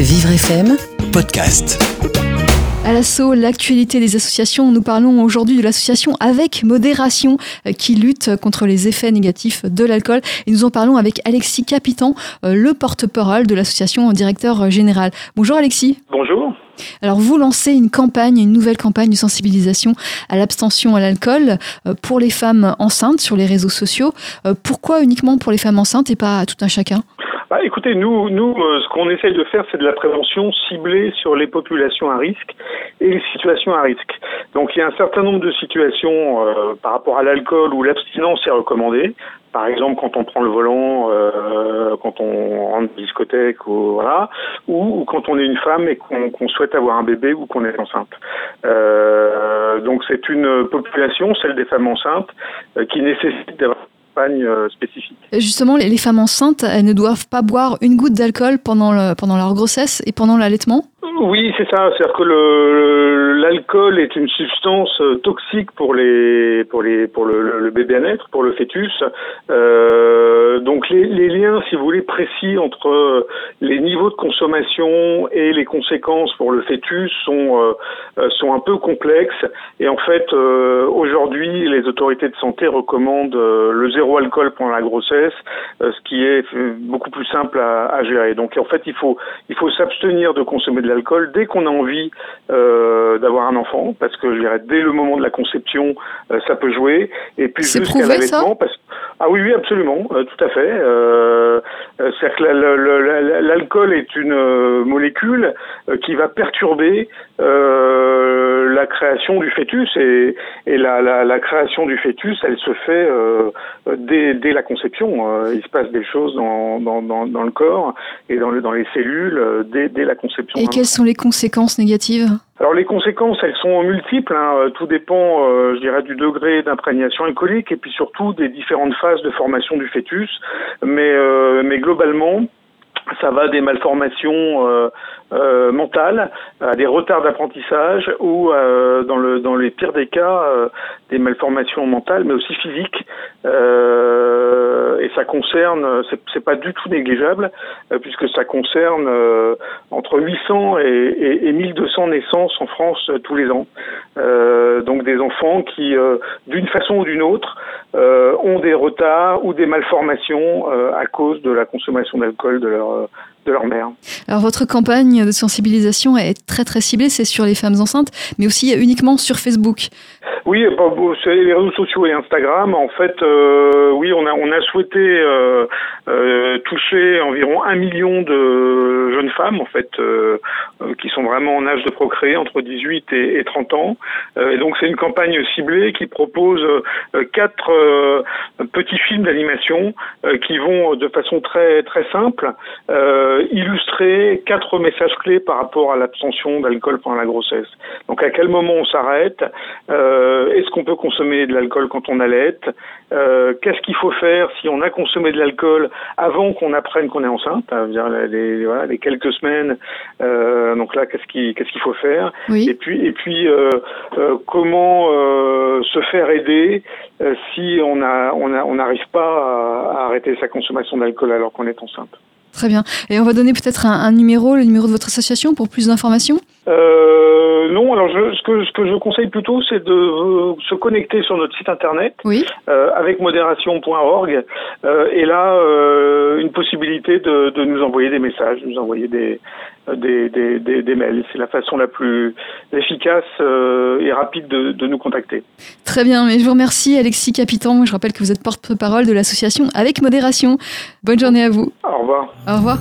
Vivre FM Podcast. À l'assaut, l'actualité des associations. Nous parlons aujourd'hui de l'association Avec Modération euh, qui lutte contre les effets négatifs de l'alcool. Et nous en parlons avec Alexis Capitan, euh, le porte-parole de l'association directeur général. Bonjour Alexis. Bonjour. Alors vous lancez une campagne, une nouvelle campagne de sensibilisation à l'abstention à l'alcool euh, pour les femmes enceintes sur les réseaux sociaux. Pourquoi uniquement pour les femmes enceintes et pas à tout un chacun? Bah, écoutez, nous, nous, euh, ce qu'on essaye de faire, c'est de la prévention ciblée sur les populations à risque et les situations à risque. Donc, il y a un certain nombre de situations euh, par rapport à l'alcool où l'abstinence est recommandée. Par exemple, quand on prend le volant, euh, quand on rentre en discothèque, ou voilà, ou, quand on est une femme et qu'on souhaite avoir un bébé ou qu'on est enceinte. Euh, donc, c'est une population, celle des femmes enceintes, euh, qui nécessite d'avoir euh, spécifique. Justement, les femmes enceintes, elles ne doivent pas boire une goutte d'alcool pendant, pendant leur grossesse et pendant l'allaitement? Oui, c'est ça. C'est-à-dire que l'alcool est une substance euh, toxique pour les pour les pour le, bébé à naître, pour le fœtus. Euh, donc les, liens, si vous voulez, précis entre les niveaux de consommation et les conséquences pour le fœtus sont sont un peu complexes. Et en fait, aujourd'hui, les autorités de santé recommandent le zéro alcool pendant la grossesse, ce qui est beaucoup plus simple à, à gérer. Donc en fait, il faut il faut s'abstenir de consommer de l'alcool dès qu'on a envie euh, d'avoir un enfant, parce que je dirais dès le moment de la conception, euh, ça peut jouer. Et puis jusqu'à l'allaitement, parce ah oui, oui, absolument, euh, tout à fait. C'est-à-dire que l'alcool est une molécule qui va perturber la création du fœtus et, et la, la, la, création du fœtus, elle se fait dès, dès, la conception. il se passe des choses dans, dans, dans, dans le corps et dans, le, dans les cellules dès, dès la conception. Et quelles sont les conséquences négatives? Alors les conséquences, elles sont multiples. Hein. Tout dépend, euh, je dirais, du degré d'imprégnation alcoolique et puis surtout des différentes phases de formation du fœtus. Mais, euh, mais globalement, ça va des malformations euh, euh, mentales à des retards d'apprentissage ou euh, dans le dans les pires des cas euh, des malformations mentales mais aussi physiques. Et ça concerne c'est pas du tout négligeable puisque ça concerne entre 800 et, et, et, 1200 naissances en France tous les ans. Donc des enfants qui d'une façon ou d'une autre ont des retards ou des malformations à cause de la consommation d'alcool de leur de leur mère. Alors votre campagne de sensibilisation est très très ciblée, c'est sur les femmes enceintes, mais aussi uniquement sur Facebook. Oui, bah, sur les réseaux sociaux et Instagram, en fait, euh, oui, on a on a souhaité euh, euh, toucher environ un million de jeunes femmes, en fait, qui sont vraiment en âge de procréer entre 18 et, 30 ans. et donc c'est une campagne ciblée qui propose quatre petits films d'animation qui vont de façon très très simple illustrer quatre messages clés par rapport à l'abstention d'alcool pendant la grossesse. Donc à quel moment on s'arrête? Euh, Est-ce qu'on peut consommer de l'alcool quand on allait euh, Qu'est-ce qu'il faut faire si on a consommé de l'alcool avant qu'on apprenne qu'on est enceinte? Les, voilà, les quelques semaines. Euh, donc là, qu'est-ce qu'il faut faire? Oui. Et puis et puis euh, euh, comment euh, se faire aider si on a on n'arrive pas à, à arrêter sa consommation d'alcool alors qu'on est enceinte? Très bien. Et on va donner peut-être un, numéro, le numéro de votre association pour plus d'informations? Euh, Non, alors je, ce, que, ce que je conseille plutôt, c'est de euh, se connecter sur notre site internet oui. euh, avec modération.org euh, et là, une possibilité de, de, nous envoyer des messages, nous envoyer des, des, des, des, des mails. C'est la façon la plus efficace euh, et rapide de, de, nous contacter. Très bien, mais je vous remercie Alexis Capitan. Je rappelle que vous êtes porte-parole de l'association Avec Modération. Bonne journée à vous. Au revoir. Au revoir.